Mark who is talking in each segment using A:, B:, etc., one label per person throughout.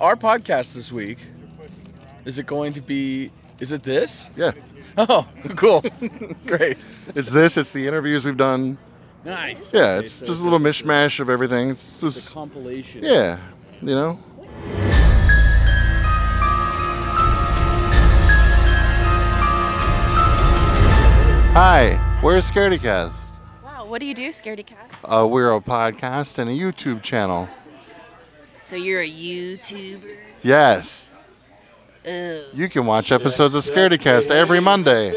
A: our podcast this week is it going to be? Is it this?
B: Yeah.
A: Oh, cool, great,
B: It's this. It's the interviews we've done.
A: nice.
B: Yeah,
A: Okay,
B: it's
A: so
B: just a little mishmash of everything. It's
A: It's a
B: just
A: compilation.
B: yeah, you know. Hi, we're ScaredyCast.
C: Wow, what do you do, Scaredy Cat?
B: Uh, we're a podcast and a YouTube channel.
C: So you're a YouTuber?
B: Yes,
C: Ugh.
B: you can watch episodes of ScaredyCast every Monday.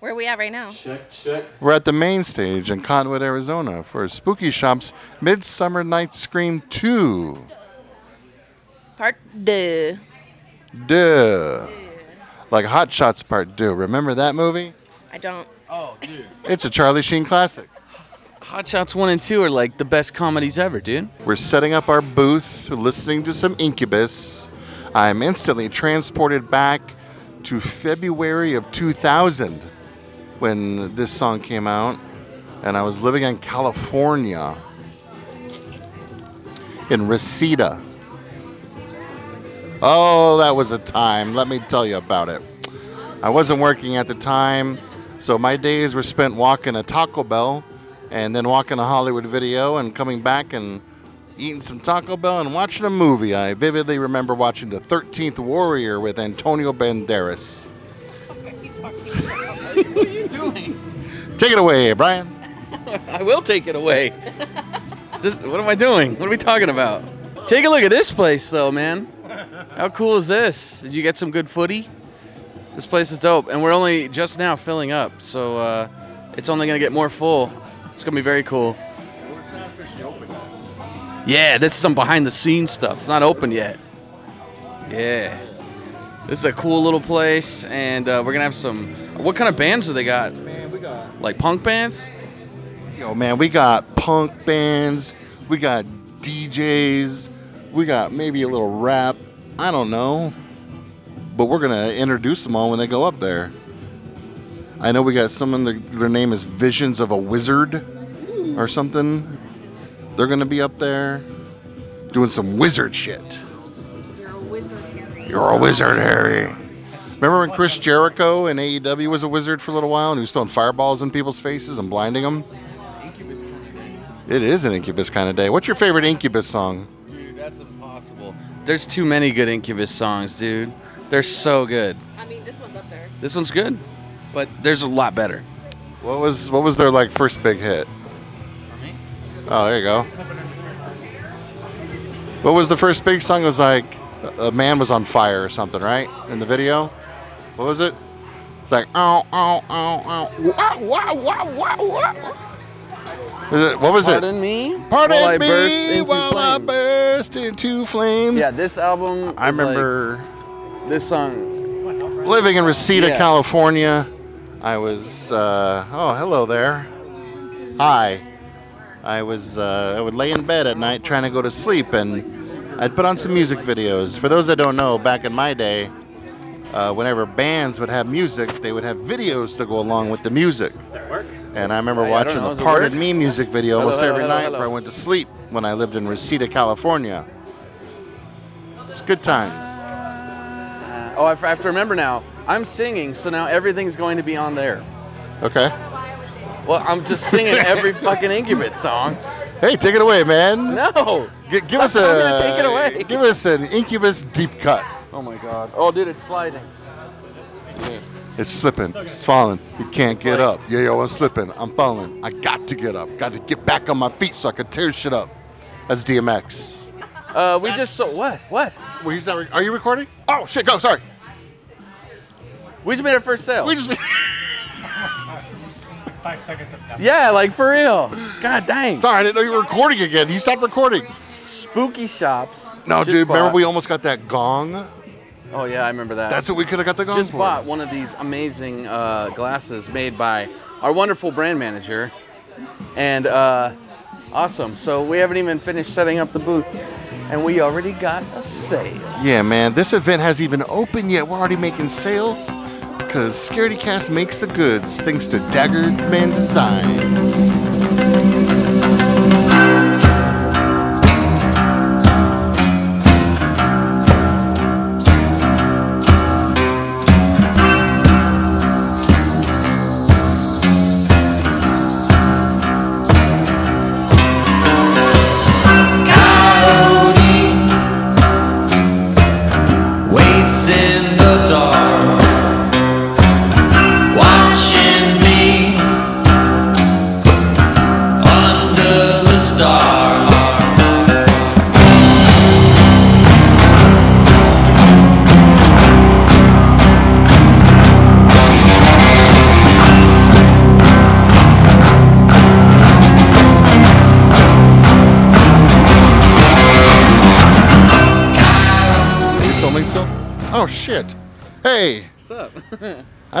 C: Where are we at right now? Check, check.
B: We're at the main stage in Cottonwood, Arizona for Spooky Shop's Midsommar Night Scream 2.
C: Part two.
B: Duh. Like Hot Shots Part 2. Remember that movie?
C: I don't.
A: Oh, dude.
B: It's a Charlie Sheen classic.
A: Hot Shots one and two are like the best comedies ever, dude.
B: We're setting up our booth, listening to some Incubus. I'm instantly transported back to February of 2000 when this song came out, and I was living in California in Reseda. Oh, that was a time. Let me tell you about it. I wasn't working at the time, so my days were spent walking a Taco Bell and then walking a Hollywood video and coming back and eating some Taco Bell and watching a movie. I vividly remember watching The 13th Warrior with Antonio Banderas.
A: What are you talking about? What are you doing?
B: Take it away, Brian.
A: I will take it away. This, what am I doing? What are we talking about? Take a look at this place, though, man. How cool is this? Did you get some good footy? This place is dope, and we're only just now filling up, so uh, it's only gonna get more full. It's gonna be very cool. Yeah, this is some behind the scenes stuff. It's not open yet. Yeah. This is a cool little place, and uh, we're gonna have some. What kind of bands do they got?
B: Man, we got
A: Like punk bands?
B: Yo, man, we got punk bands, we got DJs, we got maybe a little rap. I don't know. But we're to introduce them all when they go up there. I know we got someone, that, their name is Visions of a Wizard or something. They're going to be up there doing some wizard shit.
C: You're a wizard, Harry.
B: You're a wizard, Harry. Remember when Chris Jericho in AEW was a wizard for a little while and he was throwing fireballs in people's faces and blinding them? It is an Incubus kind of day. What's your favorite Incubus song?
A: Dude, that's impossible. There's too many good Incubus songs, dude. They're so good.
C: I mean, this one's up there.
A: This one's good, but there's a lot better.
B: What was what was their like first big hit?
A: For me?
B: Oh, there you go. What was the first big song? It was like a a man was on fire or something, right? In the video. What was it? It's like oh, oh oh oh oh wow wow wow wow wow. Is it- What was it?
A: Pardon me?
B: Pardon
A: While I
B: me
A: burst into
B: while I
A: flames.
B: burst into flames.
A: Yeah, this album.
B: I
A: is like-
B: remember
A: this song.
B: living in Reseda,
A: Yeah.
B: California. I was, uh, oh, hello there. Hi. I was, uh, I would lay in bed at night trying to go to sleep, and I'd put on some music videos. For those that don't know, back in my day, uh, whenever bands would have music, they would have videos to go along with the music. And I remember watching the
A: Does
B: Pardon? Me music video almost every night before I went to sleep when I lived in Reseda, California. It's good times.
A: Oh, I have to remember now. I'm singing, so now everything's going to be on there.
B: Okay.
A: Well, I'm just singing every fucking Incubus song.
B: Hey, take it away, man.
A: No.
B: G- give us
A: I'm
B: a
A: take it away.
B: Give us an Incubus deep cut.
A: Oh my god. Oh, dude, it's sliding. Yeah.
B: It's slipping. It's falling. You can't get
A: like-
B: up. Yeah, yo, I'm slipping. I'm falling. I got to get up. Got to get back on my feet so I can tear shit up. That's DMX.
A: Uh, we just saw what? What?
B: Well, he's not. Re- Are you recording? Oh shit! Go. Sorry.
A: We just made our first sale.
B: We just.
D: Five seconds of
A: yeah, like for real. God dang.
B: sorry, I didn't know you were recording again. He stopped recording.
A: Spooky shops.
B: No,
A: just
B: dude. Remember
A: bought-
B: we almost got that gong.
A: Oh yeah, I remember that.
B: That's what we could have got the gong for.
A: just
B: for.
A: bought one of these amazing uh, glasses made by our wonderful brand manager, and uh, awesome. So we haven't even finished setting up the booth, and we already got a sale.
B: Yeah, man. This event hasn't even opened yet. We're already making sales. Because ScaredyCast makes the goods thanks to Daggered Man Designs.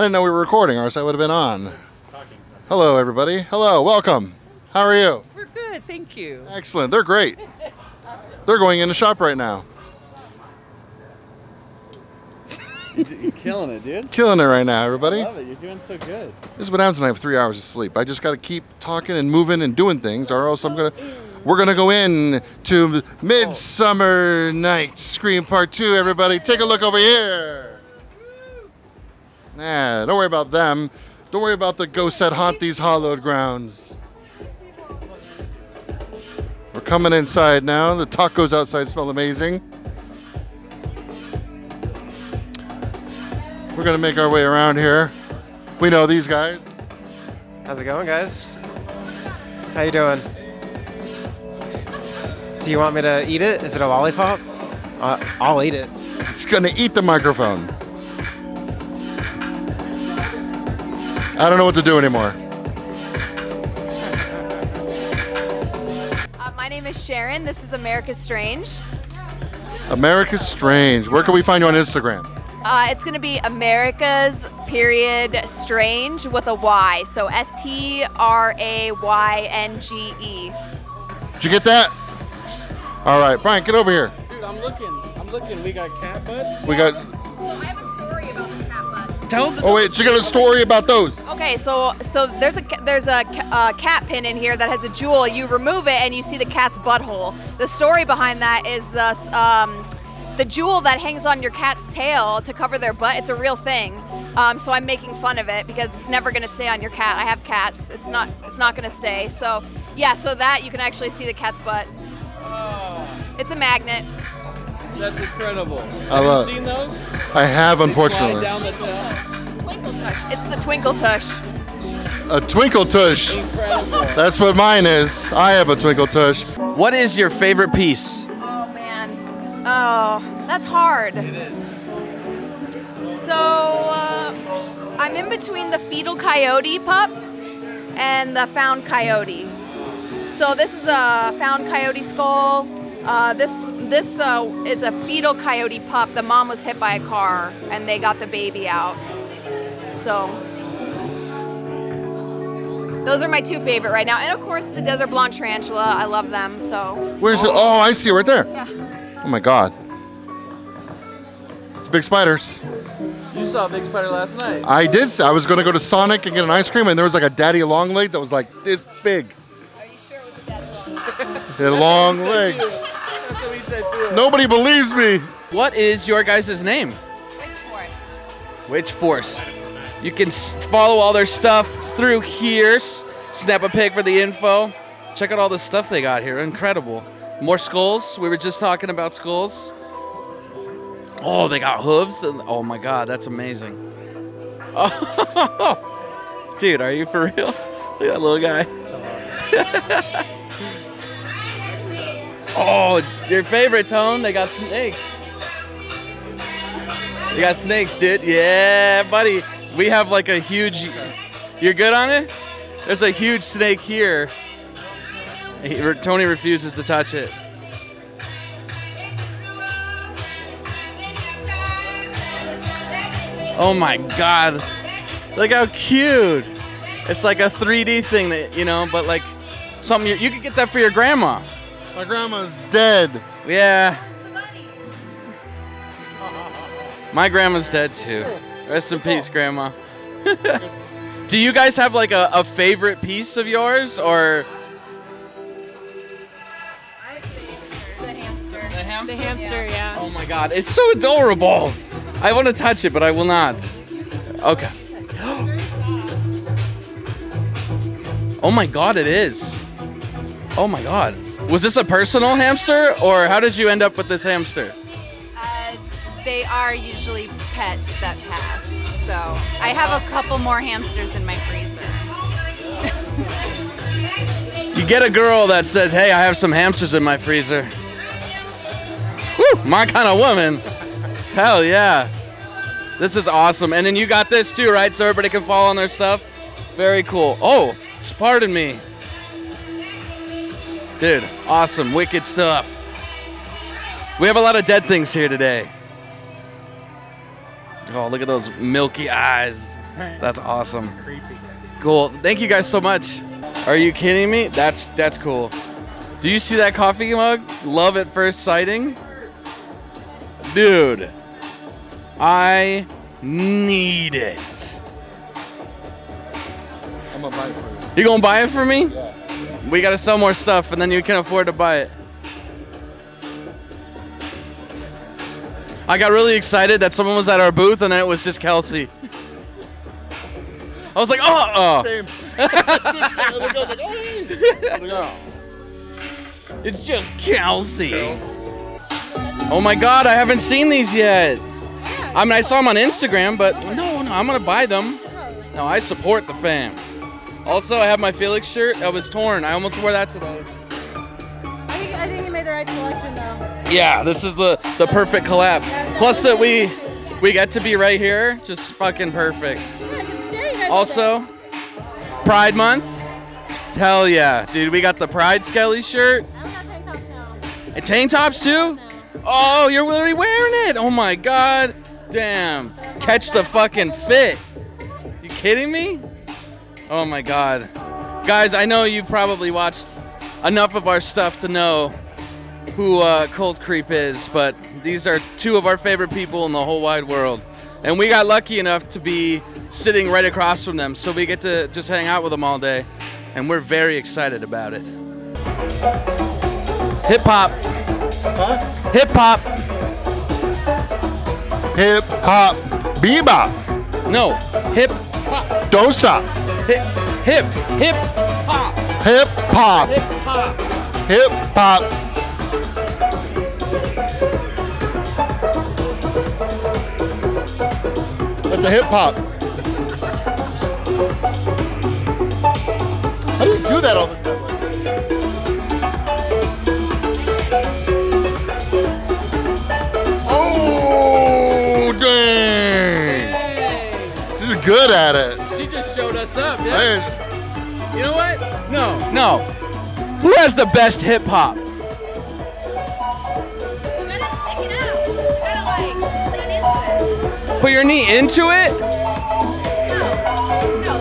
B: Didn't know we were recording, or else I would have been on. Hello, everybody. Hello, welcome. How are you?
D: We're good, thank you.
B: Excellent. They're great. They're going in the shop right now.
A: You're killing it, dude.
B: Killing it right now, everybody.
A: Love it. You're doing so good.
B: This is what happens when I have three hours of sleep. I just got to keep talking and moving and doing things, or else I'm gonna. We're gonna go in to oh. Midsommar Night Scream Part Two. Everybody, take a look over here. Nah, don't worry about them. Don't worry about the ghosts that haunt these hallowed grounds. We're coming inside now. The tacos outside smell amazing. We're gonna make our way around here. We know these guys.
E: How's it going, guys? How you doing? Do you want me to eat it? Is it a lollipop? Uh, I'll eat it.
B: It's gonna eat the microphone. I don't know what to do anymore.
F: Uh, my name is Sharon. This is America Strange.
B: America Strange. Where can we find you on Instagram?
F: Uh, it's going to be America's period strange with a Y. So S T R A Y N G E.
B: Did you get that? All right, Brian, get over here.
A: Dude, I'm looking. I'm looking. We got cat butts.
B: We got.
A: Tell the.
B: Oh wait, she got a story about those.
F: Okay, so so there's a there's a uh, cat pin in here that has a jewel. You remove it and you see the cat's butthole. The story behind that is the um, the jewel that hangs on your cat's tail to cover their butt. It's a real thing. Um, so I'm making fun of it because it's never gonna stay on your cat. I have cats. It's not it's not gonna stay. So yeah, so that you can actually see the cat's butt. It's a magnet.
A: That's incredible.
B: I
A: Have
B: love-
A: you seen those?
B: I have,
A: Slide
B: unfortunately.
A: down the tail.
F: Twinkle tush. It's the twinkle tush.
B: A twinkle tush.
A: Incredible.
B: That's what mine is. I have a twinkle tush.
A: What is your favorite piece?
F: Oh man. Oh, that's hard. It is. So uh, I'm in between the fetal coyote pup and the found coyote. So this is a found coyote skull. Uh, this this uh, is a fetal coyote pup. The mom was hit by a car and they got the baby out. So those are my two favorite right now. And of course the desert blonde tarantula. I love them. So
B: Where's it? Oh, I see it right there.
F: yeah.
B: Oh my god. It's big spiders.
A: You saw a Big Spider last night.
B: I did. s- I was gonna go to Sonic and get an ice cream, and there was like a daddy long legs that was like this big.
F: Are you sure it was a dead one?
B: They had long legs.
A: what we said too.
B: Nobody believes me.
A: What is your guys' name?
F: Witch Forest.
A: Witch Force. You can s- follow all their stuff through here. S- Snap a pic for the info. Check out all the stuff they got here. Incredible. More skulls. We were just talking about skulls. Oh, they got hooves. and- Oh my God, that's amazing. Oh, dude, are you for real? Look at that little guy. oh, your favorite tone? They got snakes. You got snakes, dude. Yeah, buddy. We have like a huge. You're good on it? There's a huge snake here. He, Tony refuses to touch it. Oh my god. Look how cute. It's like a 3D thing that, you know, but like something you, you could get that for your grandma.
B: My grandma's dead.
A: Yeah. My grandma's dead too. Rest in peace, oh. grandma. Do you guys have like a, a favorite piece of yours or
F: The hamster.
A: the hamster?
D: The hamster, yeah.
A: Oh my god, it's so adorable. I want to touch it, but I will not. Okay. Oh my god, it is. Oh my god. Was this a personal hamster or how did you end up with this hamster?
G: Uh, they are usually pets that pass. So I have a couple more hamsters in my freezer.
A: You get a girl that says, "Hey, I have some hamsters in my freezer." Whew, my kind of woman. Hell yeah. This is awesome. And then you got this too, right? So everybody can follow on their stuff. Very cool. Oh, pardon me. Dude, awesome. Wicked stuff. We have a lot of dead things here today. Oh, look at those milky eyes. That's awesome. Cool. Thank you guys so much. Are you kidding me? That's that's cool. Do you see that coffee mug? Love at first sighting? Dude. I need it.
B: I'm gonna buy it for you.
A: You gonna buy it for me? We gotta sell more stuff and then you can afford to buy it. I got really excited that someone was at our booth and then it was just Kelsey. I was like, oh, oh.
B: Same. I was like, hey. I was like.
A: It's just Kelsey. Oh my god, I haven't seen these yet. I mean, I saw them on Instagram, but no, no, I'm gonna buy them. No, I support the fam. Also, I have my Felix shirt that was torn. I almost wore that today.
H: I think, I think you made the right selection, though.
A: Yeah, this is the the perfect collab. Plus that we we get to be right here, just fucking perfect. Also, Pride Month. Hell yeah, dude! We got the Pride Skelly shirt. I got tank tops now. And tank tops too? Oh, you're literally wearing it. Oh my god. Damn. Catch the fucking fit. You kidding me? Oh my god. Guys, I know you've probably watched enough of our stuff to know who uh, Cold Creep is, but these are two of our favorite people in the whole wide world. And we got lucky enough to be sitting right across from them, so we get to just hang out with them all day. And we're very excited about it. Hip hop. Huh? Hip hop.
B: Hip hop, bebop.
A: No. Hip hop.
B: Don't stop.
A: Hip hip hip hop.
B: Hip hop,
A: Hip hop.
B: hip hop. That's a hip hop. How do you do that all the time? Oh, dang. She's good at it.
A: She just showed us up. You know what? No. No. Who has the best hip hop?
C: You gotta stick it out. You gotta like lean into it.
A: Put your knee into it?
C: No,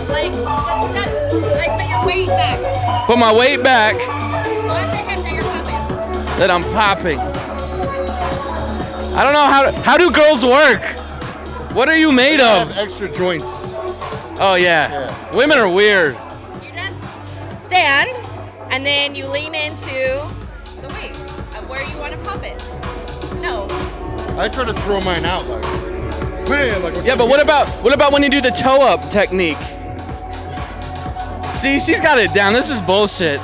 C: like just like put your weight back
A: Put my weight back,
C: on the hip that you're popping.
A: then I'm popping. I don't know how how do girls work? What are you made
B: have
A: of?
B: extra joints.
A: Oh yeah.
B: Yeah.
A: Women are weird.
C: You just stand and then you lean into the weight of where you want to pop it. No,
B: I try to throw mine out like, bam, like
A: Yeah, but what about what about when you do the toe up technique? See, she's got it down. This is bullshit.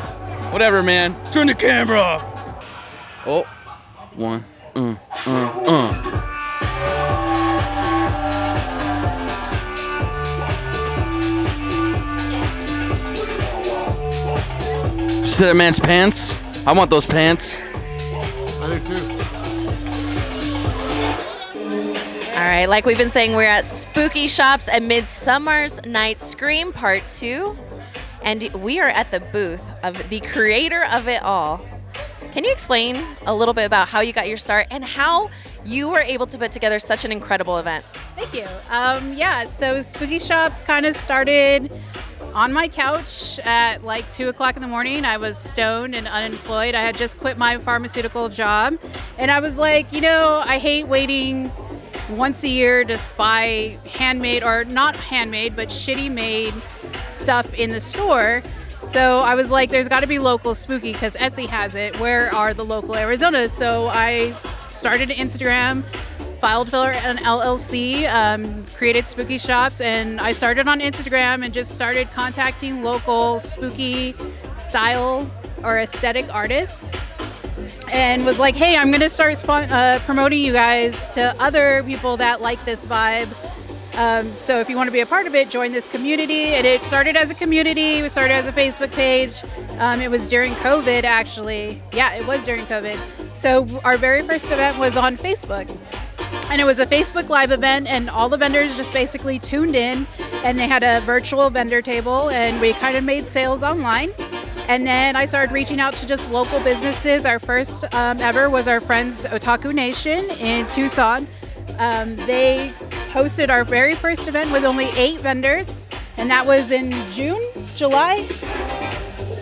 A: Whatever, man. Turn the camera off. Oh, one, uh, uh, uh. See that man's pants? I want those pants.
B: I do too.
C: All right, like we've been saying, we're at Spooky Shops at Midsommar's Night Scream Part 2. And we are at the booth of the creator of it all. Can you explain a little bit about how you got your start and how you were able to put together such an incredible event?
H: Thank you. Um, yeah, so Spooky Shops kind of started on my couch at like 2 o'clock in the morning. I was stoned and unemployed. I had just quit my pharmaceutical job. And I was like, you know, I hate waiting once a year to buy handmade, or not handmade, but shitty made stuff in the store. So I was like, there's got to be local spooky because Etsy has it. Where are the local Arizonas? So I started Instagram, filed for an LLC, um, created spooky shops, and I started on Instagram and just started contacting local spooky style or aesthetic artists and was like, hey, I'm going to start uh, promoting you guys to other people that like this vibe. Um, so if you want to be a part of it, join this community. And it started as a community. We started as a Facebook page. Um, it was during COVID, actually. Yeah, it was during COVID. So our very first event was on Facebook. And it was a Facebook Live event, and all the vendors just basically tuned in, and they had a virtual vendor table, and we kind of made sales online. And then I started reaching out to just local businesses. Our first um, ever was our friends Otaku Nation in Tucson. Um, they hosted our very first event with only eight vendors, and that was in June, July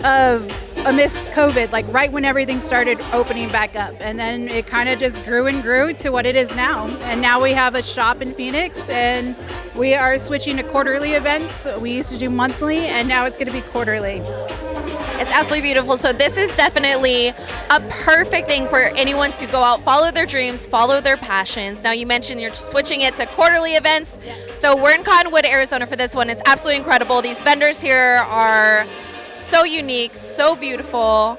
H: of amidst COVID, like right when everything started opening back up. And then it kind of just grew and grew to what it is now. And now we have a shop in Phoenix and we are switching to quarterly events. We used to do monthly and now it's going to be quarterly.
C: It's absolutely beautiful. So this is definitely a perfect thing for anyone to go out, follow their dreams, follow their passions. Now you mentioned you're switching it to quarterly events. So we're in Cottonwood, Arizona for this one. It's absolutely incredible. These vendors here are so unique, so beautiful.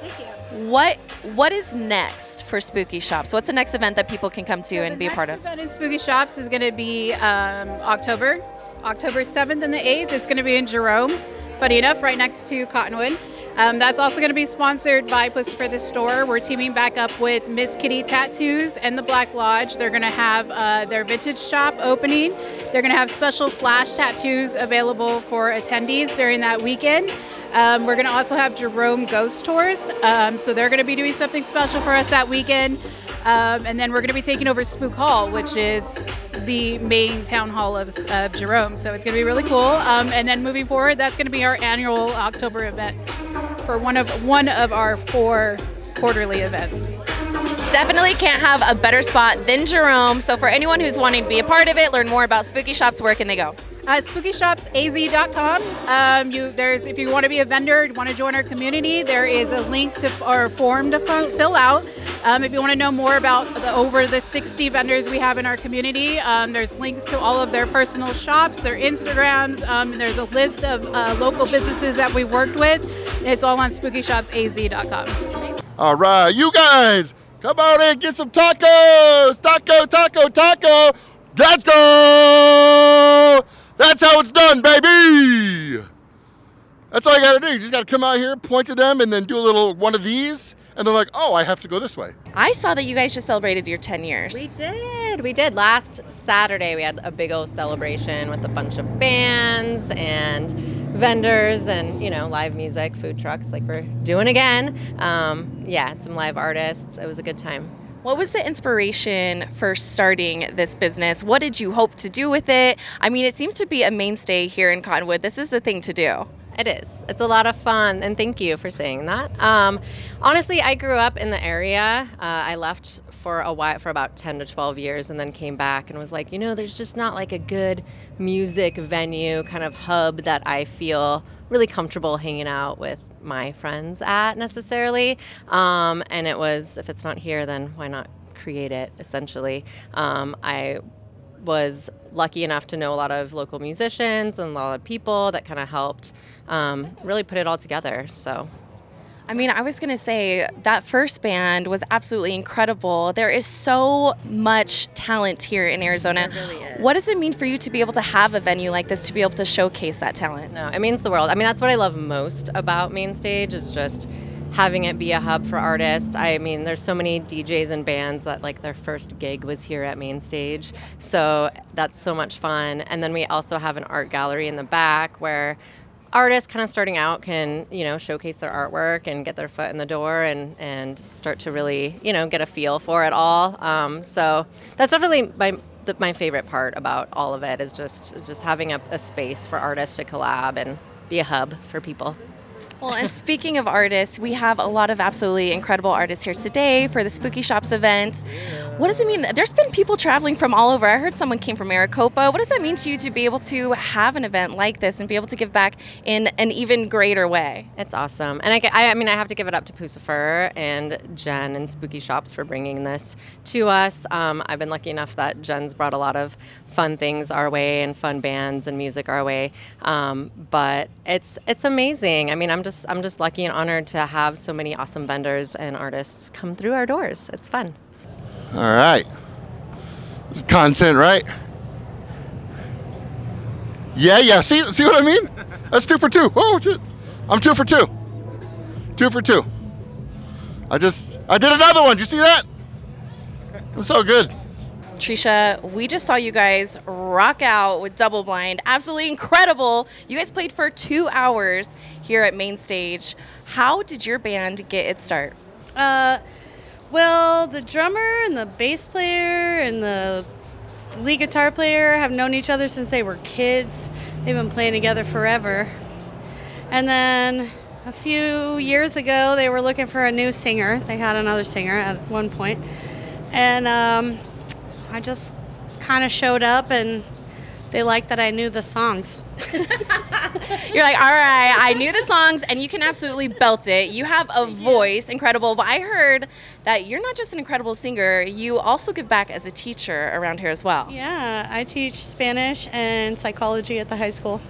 C: What what is next for Spooky Shops? What's the next event that people can come to and be a part of?
H: event in Spooky Shops is going to be um, October, October 7th and the 8th. It's going to be in Jerome, funny enough, right next to Cottonwood. Um, that's also going to be sponsored by Puscifer the Store. We're teaming back up with Miss Kitty Tattoos and the Black Lodge. They're going to have uh, their vintage shop opening. They're going to have special flash tattoos available for attendees during that weekend. Um, we're going to also have Jerome Ghost Tours. Um, so they're going to be doing something special for us that weekend. Um, and then we're going to be taking over Spook Hall, which is the main town hall of, of Jerome. So it's going to be really cool. Um, and then moving forward, that's going to be our annual October event for one of one of our four quarterly events.
C: Definitely can't have a better spot than Jerome. So for anyone who's wanting to be a part of it, learn more about Spooky Shops, where can they go?
H: Uh, SpookyShopsAZ.com. Um, you there's if you want to be a vendor, want to join our community, there is a link to or form to fill out. Um, if you want to know more about the over the 60 vendors we have in our community, um, there's links to all of their personal shops, their Instagrams. Um, there's a list of uh, local businesses that we worked with. It's all on SpookyShopsAZ.com.
B: All right, you guys, come on in, get some tacos. Taco, taco, taco. Let's go. That's how it's done, baby. That's all you gotta do. You just gotta come out here, point to them, and then do a little one of these, and they're like, oh, I have to go this way.
C: I saw that you guys just celebrated your 10 years.
I: We did. We did. Last Saturday, we had a big old celebration with a bunch of bands and vendors and, you know, live music, food trucks, like we're doing again. Um, yeah, some live artists. It was a good time.
C: What was the inspiration for starting this business? What did you hope to do with it? I mean, it seems to be a mainstay here in Cottonwood. This is the thing to do.
I: It is. It's a lot of fun, and thank you for saying that. Um, honestly, I grew up in the area. Uh, I left for a while, for about 10 to 12 years, and then came back and was like, you know, there's just not like a good music venue kind of hub that I feel really comfortable hanging out with my friends at necessarily. Um, and it was, if it's not here, then why not create it, essentially? Um, I was lucky enough to know a lot of local musicians and a lot of people that kind of helped um, really put it all together. So.
C: I mean, I was going to say that first band was absolutely incredible. There is so much talent here in Arizona.
I: really is.
C: What does it mean for you to be able to have a venue like this to be able to showcase that talent?
I: No, it means the world. I mean, that's what I love most about Main Stage is just having it be a hub for artists. I mean, there's so many DJs and bands that like their first gig was here at Main Stage. So that's so much fun. And then we also have an art gallery in the back where artists kind of starting out can, you know, showcase their artwork and get their foot in the door and, and start to really, you know, get a feel for it all. Um, so that's definitely my the, my favorite part about all of it is just just having a, a space for artists to collab and be a hub for people.
C: Well, and speaking of artists, we have a lot of absolutely incredible artists here today for the Spooky Shops event. What does it mean? There's been people traveling from all over. I heard someone came from Maricopa. What does that mean to you to be able to have an event like this and be able to give back in an even greater way?
I: It's awesome, and I, I, mean I have to give it up to Puscifer and Jen and Spooky Shops for bringing this to us. Um, I've been lucky enough that Jen's brought a lot of fun things our way and fun bands and music our way. Um, but it's it's amazing. I mean I'm just I'm just lucky and honored to have so many awesome vendors and artists come through our doors. It's fun.
B: All right. It's content, right? Yeah, yeah. See, see what I mean? That's two for two. Oh shit! I'm two for two. Two for two. I just, I did another one. Did you see that? I'm so good.
C: Trisha, we just saw you guys rock out with Double Blind. Absolutely incredible. You guys played for two hours here at Main Stage. How did your band get its start?
J: Uh, well, the drummer and the bass player and the lead guitar player, have known each other since they were kids. They've been playing together forever. And then a few years ago, they were looking for a new singer. They had another singer at one point. And um, I just kind of showed up and they liked that I knew the songs.
C: You're like, all right, I knew the songs, and you can absolutely belt it. You have a voice, incredible. But I heard that you're not just an incredible singer, you also give back as a teacher around here as well.
J: Yeah, I teach Spanish and psychology at the high school.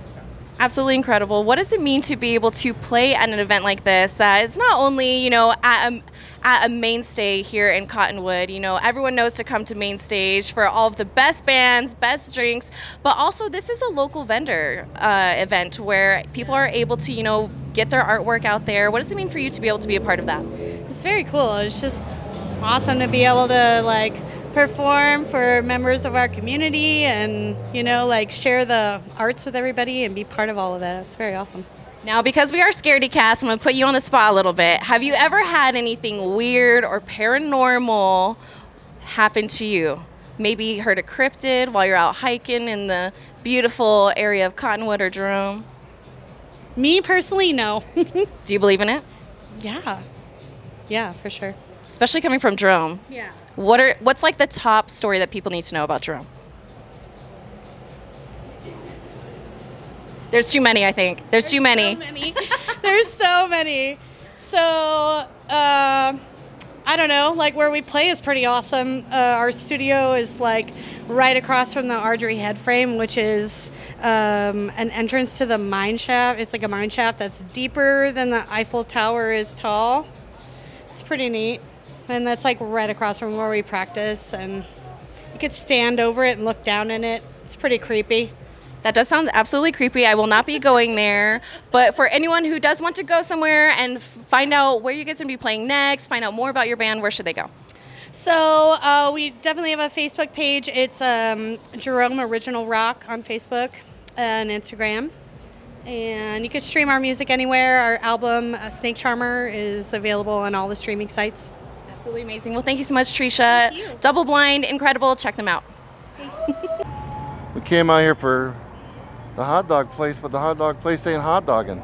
C: Absolutely incredible. What does it mean to be able to play at an event like this that is not only, you know, at a, at a mainstay here in Cottonwood? You know, everyone knows to come to Main Stage for all of the best bands, best drinks, but also this is a local vendor uh, event where people are able to, you know, get their artwork out there. What does it mean for you to be able to be a part of that?
J: It's very cool. It's just awesome to be able to like perform for members of our community and you know like share the arts with everybody and be part of all of that. It's very awesome.
C: Now, because we are Scaredy Cast, I'm going to put you on the spot a little bit. Have you ever had anything weird or paranormal happen to you? Maybe heard a cryptid while you're out hiking in the beautiful area of Cottonwood or Jerome?
J: Me personally, no.
C: Do you believe in it?
J: yeah. Yeah, for sure.
C: Especially coming from Jerome.
J: Yeah.
C: What are what's like the top story that people need to know about Jerome? There's too many, I think. There's, too many.
J: So many. There's so many. So, uh, I don't know. Like where we play is pretty awesome. Uh, our studio is like right across from the Audrey head frame, which is um, an entrance to the mine shaft. It's like a mine shaft that's deeper than the Eiffel Tower is tall. It's pretty neat. And that's like right across from where we practice, and you could stand over it and look down in it. It's pretty creepy.
C: That does sound absolutely creepy. I will not be going there. But for anyone who does want to go somewhere and find out where you guys are going to be playing next, find out more about your band, where should they go?
J: So uh, we definitely have a Facebook page. It's um, Jerome Original Rock on Facebook and Instagram. And you can stream our music anywhere. Our album, uh, Snake Charmer, is available on all the streaming sites.
C: Absolutely amazing. Well, thank you so much, Trisha. Double Blind, incredible. Check them out.
B: We came out here for the hot dog place, but the hot dog place ain't hot dogging.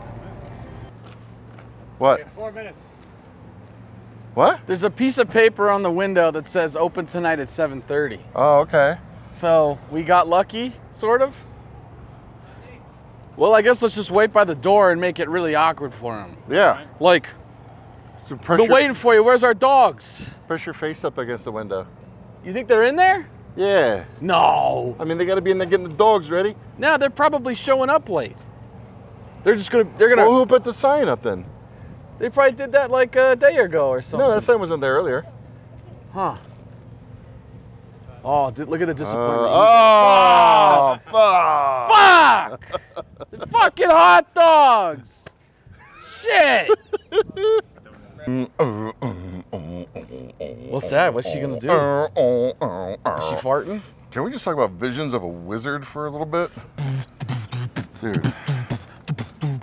B: What?
A: Four minutes.
B: What?
A: There's a piece of paper on the window that says open tonight at 7:30.
B: Oh, okay.
A: So we got lucky, sort of. Well, I guess let's just wait by the door and make it really awkward for him.
B: Yeah.
A: Like,
B: So
A: been
B: pressure,
A: waiting for you. Where's our dogs?
B: press your face up against the window.
A: You think they're in there?
B: Yeah.
A: No.
B: I mean, they got to be in there getting the dogs ready.
A: No, they're probably showing up late. They're just gonna. They're gonna.
B: Well, who put the sign up then?
A: They probably did that like a day ago or something.
B: No, that sign wasn't there earlier.
A: Huh. Oh, look at the disappointment.
B: Uh, oh, fuck.
A: Fuck! the fucking hot dogs! Shit! Mm, mm, mm, What's that? What's she gonna do? Is she farting?
B: Can we just talk about visions of a wizard for a little bit? Dude.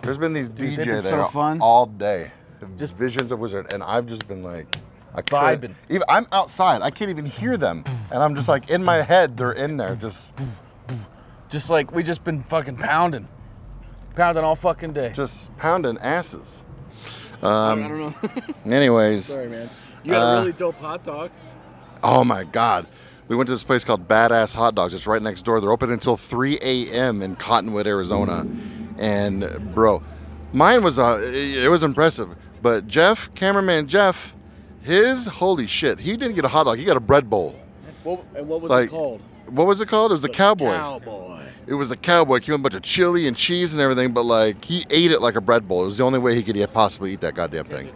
B: There's been these
A: Dude, they've
B: DJ
A: so
B: there
A: fun.
B: all day.
A: Just-
B: Just visions of wizard, and I've just been like, I
A: Vibing.
B: couldn't- Even I'm outside, I can't even hear them, and I'm just like in my head, they're in there, just
A: Just like we just been fucking pounding, pounding all fucking day.
B: just pounding asses.
A: I
B: Um,
A: don't know.
B: anyways,
A: Sorry, man. You got
B: Uh,
A: a really dope hot dog.
B: Oh my God. We went to this place called Badass Hot Dogs. It's right next door. They're open until 3 a.m. in Cottonwood, Arizona. And bro, mine was uh, it was impressive. But Jeff, cameraman Jeff, his holy shit, he didn't get a hot dog. He got a bread bowl.
A: What, and what was
B: Like-
A: it called?
B: What was it called? It was the cowboy.
A: Cowboy.
B: It was a cowboy. He had a bunch of chili and cheese and everything. But like he ate it like a bread bowl. It was the only way he could possibly eat that goddamn thing.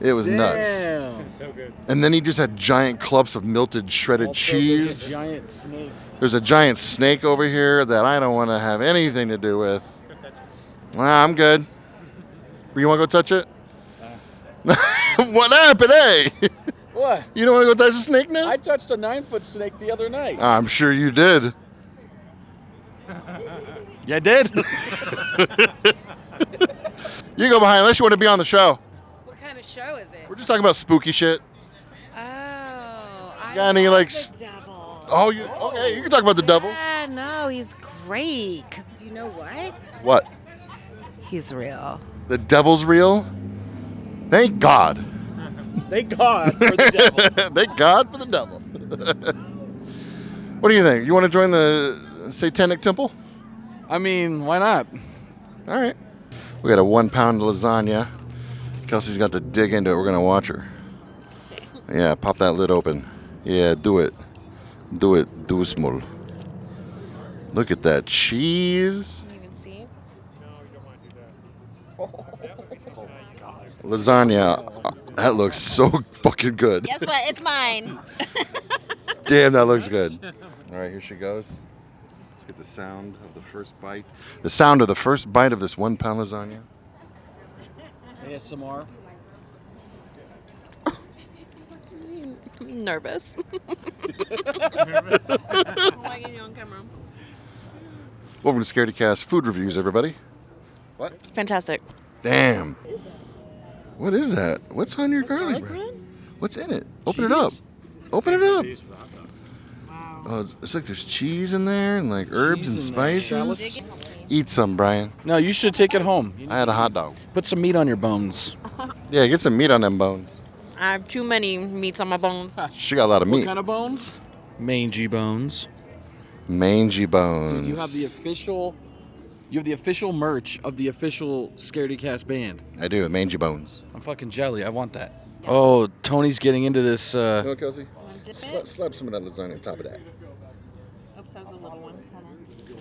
B: It was nuts.
A: Damn.
K: So good.
B: And then he just had giant clumps of melted shredded
A: Also, there's
B: cheese.
A: a giant snake.
B: There's a giant snake over here that I don't want to have anything to do with. Nah, I'm good. You want to go touch it? Uh. what happened, hey?
A: What?
B: You don't want to go touch the snake now?
A: I touched a nine foot snake the other night.
B: I'm sure you did.
A: Yeah, did.
B: You go behind unless you want to be on the show.
L: What kind of show is it?
B: We're just talking about spooky shit.
L: Oh, I
B: Got any
L: love
B: like?
L: the
B: sp-
L: devil.
B: Oh, you okay? You can talk about the devil.
K: Yeah, no, he's great. Cause you know what?
B: What?
K: He's real.
B: The devil's real? Thank God.
A: Thank God for the devil.
B: Thank God for the devil. what do you think? You want to join the Satanic Temple?
A: I mean, why not?
B: All right. We got a one pound lasagna. Kelsey's got to dig into it. We're gonna watch her. Yeah, pop that lid open. Yeah, do it. Do it. Do small. Look at that cheese. Lasagna. uh, That looks so fucking good.
C: Guess what? It's mine.
B: Damn, that looks good. All right, here she goes. Let's get the sound of the first bite. The sound of the first bite of this one pound lasagna.
A: ASMR.
C: I'm nervous.
B: Welcome to Scaredy Cast Food Reviews, everybody. What?
C: Fantastic.
B: Damn. What is that? What's on your garlic bread? What's in it? Open it up. Open it up. Oh, it's like there's cheese in there and like herbs and
A: in there,
B: spices.
A: shallots.
B: Eat some, Brian.
A: No, you should take it home.
B: I had a hot dog.
A: Put some meat on your bones.
B: Yeah, get some meat on them bones.
C: I have too many meats on my bones.
B: She got a lot of meat.
A: What kind of bones? Mangy bones.
B: Mangy bones.
A: Dude, you have the official. You have the official merch of the official Scaredy Cast band.
B: I do, mangy bones.
A: I'm fucking jelly. I want that. Oh, Tony's getting into this. Uh,
B: No, Kelsey? Slap, slap some of that lasagna on top of that.
C: Oops, that was a little one.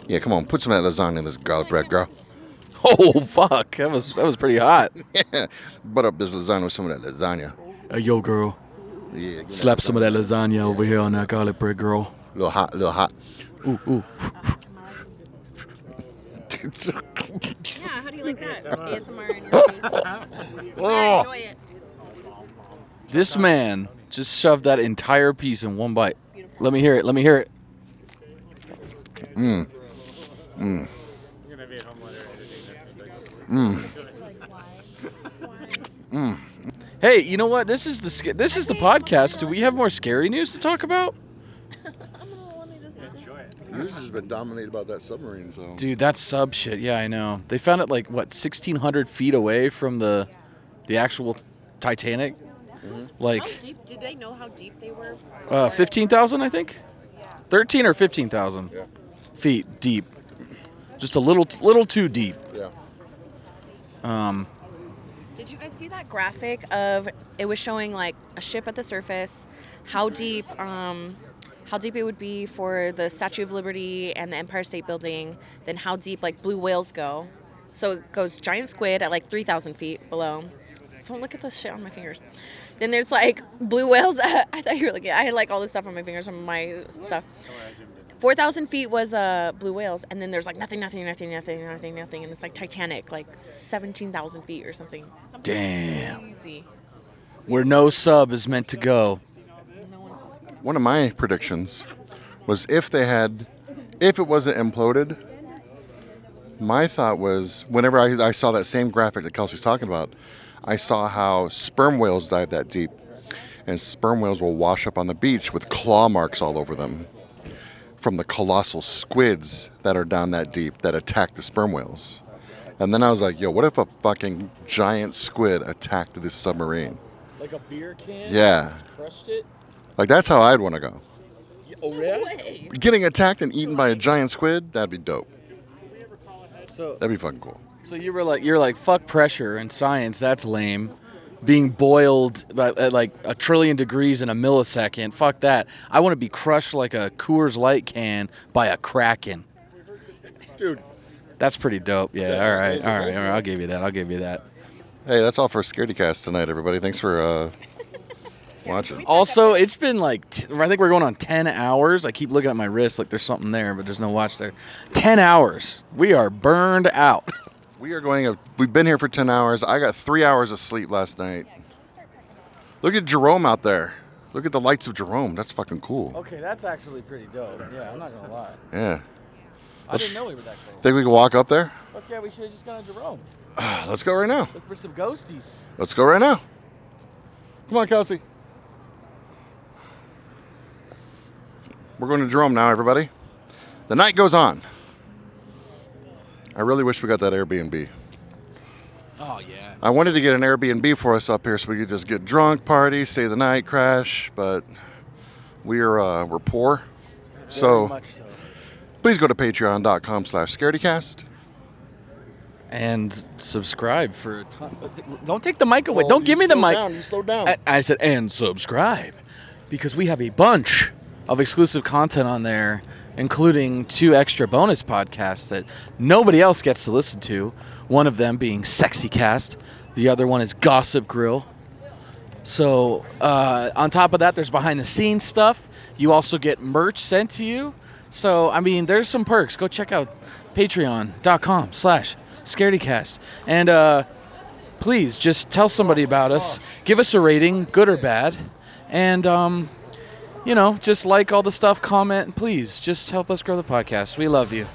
B: Yeah, come on, put some of that lasagna in this garlic bread, girl.
A: oh fuck, that was that was pretty hot.
B: yeah, butt up this lasagna with some of that lasagna.
A: Hey, yo, girl.
B: Yeah, give me
A: Slap some of that lasagna over here on that garlic bread, girl.
B: A little hot, a little hot.
A: Ooh, ooh.
C: Yeah, how do you like that? ASMR in your face.
B: Oh.
C: Enjoy it. Oh.
A: This man just shoved that entire piece in one bite. Let me hear it. Let me hear it. Mm.
B: Mmm. Mmm. Mmm. Mmm.
A: Hey, you know what? This is the sca- this is the podcast. Do we have more scary news to talk about?
B: Yours has been dominated about that submarine, so.
A: Dude, that's sub shit. Yeah, I know. They found it like what, 1,600 feet away from the the actual Titanic. Like
C: how deep? Did they know how deep they were?
A: uh, 15,000, I think. 13 or 15,000 feet deep. Just a little little too deep.
B: Yeah.
A: Um.
C: Did you guys see that graphic of it was showing like a ship at the surface, how deep um how deep it would be for the Statue of Liberty and the Empire State Building, then how deep like blue whales go. So it goes giant squid at like 3,000 feet below. Don't look at this shit on my fingers. Then there's like blue whales. I thought you were looking. I had like all this stuff on my fingers from my stuff. 4,000 feet was uh, blue whales, and then there's like nothing, nothing, nothing, nothing, nothing, nothing, and it's like Titanic, like 17,000 feet or something. Something
A: Damn.
C: Crazy.
A: Where no sub is meant to go.
B: One of my predictions was if they had, if it wasn't imploded, my thought was whenever I, I saw that same graphic that Kelsey's talking about, I saw how sperm whales dive that deep. And sperm whales will wash up on the beach with claw marks all over them from the colossal squids that are down that deep that attack the sperm whales. And then I was like, yo, what if a fucking giant squid attacked this submarine?
A: Like a beer can?
B: Yeah.
A: Crushed it?
B: Like, that's how I'd want to go.
A: Oh, really?
B: Getting attacked and eaten by a giant squid, that'd be dope.
A: So,
B: That'd be fucking cool.
A: so you were like, you're like, fuck pressure and science. That's lame. Being boiled at like a trillion degrees in a millisecond. Fuck that. I want to be crushed like a Coors Light can by a kraken.
B: Dude.
A: That's pretty dope. Yeah. All right. All right. All right. I'll give you that. I'll give you that.
B: Hey, that's all for Scaredy Cast tonight, everybody. Thanks for uh, watching.
A: Also, it's been like t- I think we're going on ten hours. I keep looking at my wrist like there's something there, but there's no watch there. Ten hours. We are burned out.
B: We are going. We've been here for ten hours. I got three hours of sleep last night. Look at Jerome out there. Look at the lights of Jerome. That's fucking cool.
A: Okay, that's actually pretty dope. Yeah, I'm not gonna lie.
B: Yeah.
A: I didn't know we were that close.
B: Think we can walk up there?
A: Okay, we should have just gone to Jerome.
B: Ah, let's go right now.
A: Look for some ghosties.
B: Let's go right now. Come on, Kelsey. We're going to Jerome now, everybody. The night goes on. I really wish we got that Airbnb.
A: Oh yeah.
B: I wanted to get an Airbnb for us up here so we could just get drunk, party, stay the night, crash, but we're uh, we're poor. So please go to patreon.com slash scaredycast.
A: And subscribe for a ton. Don't take the mic away.
B: Well,
A: Don't give me the
B: slow
A: mic.
B: down, you slow down.
A: I, I said and subscribe because we have a bunch of exclusive content on there, including two extra bonus podcasts that nobody else gets to listen to. One of them being Sexycast, the other one is Gossip Grill. So uh, on top of that, there's behind the scenes stuff. You also get merch sent to you. So I mean, there's some perks. Go check out patreon.com slash scaredycast. And uh, please just tell somebody about us. Give us a rating, good or bad. And um, you know, just like all the stuff, comment, please just help us grow the podcast. We love you.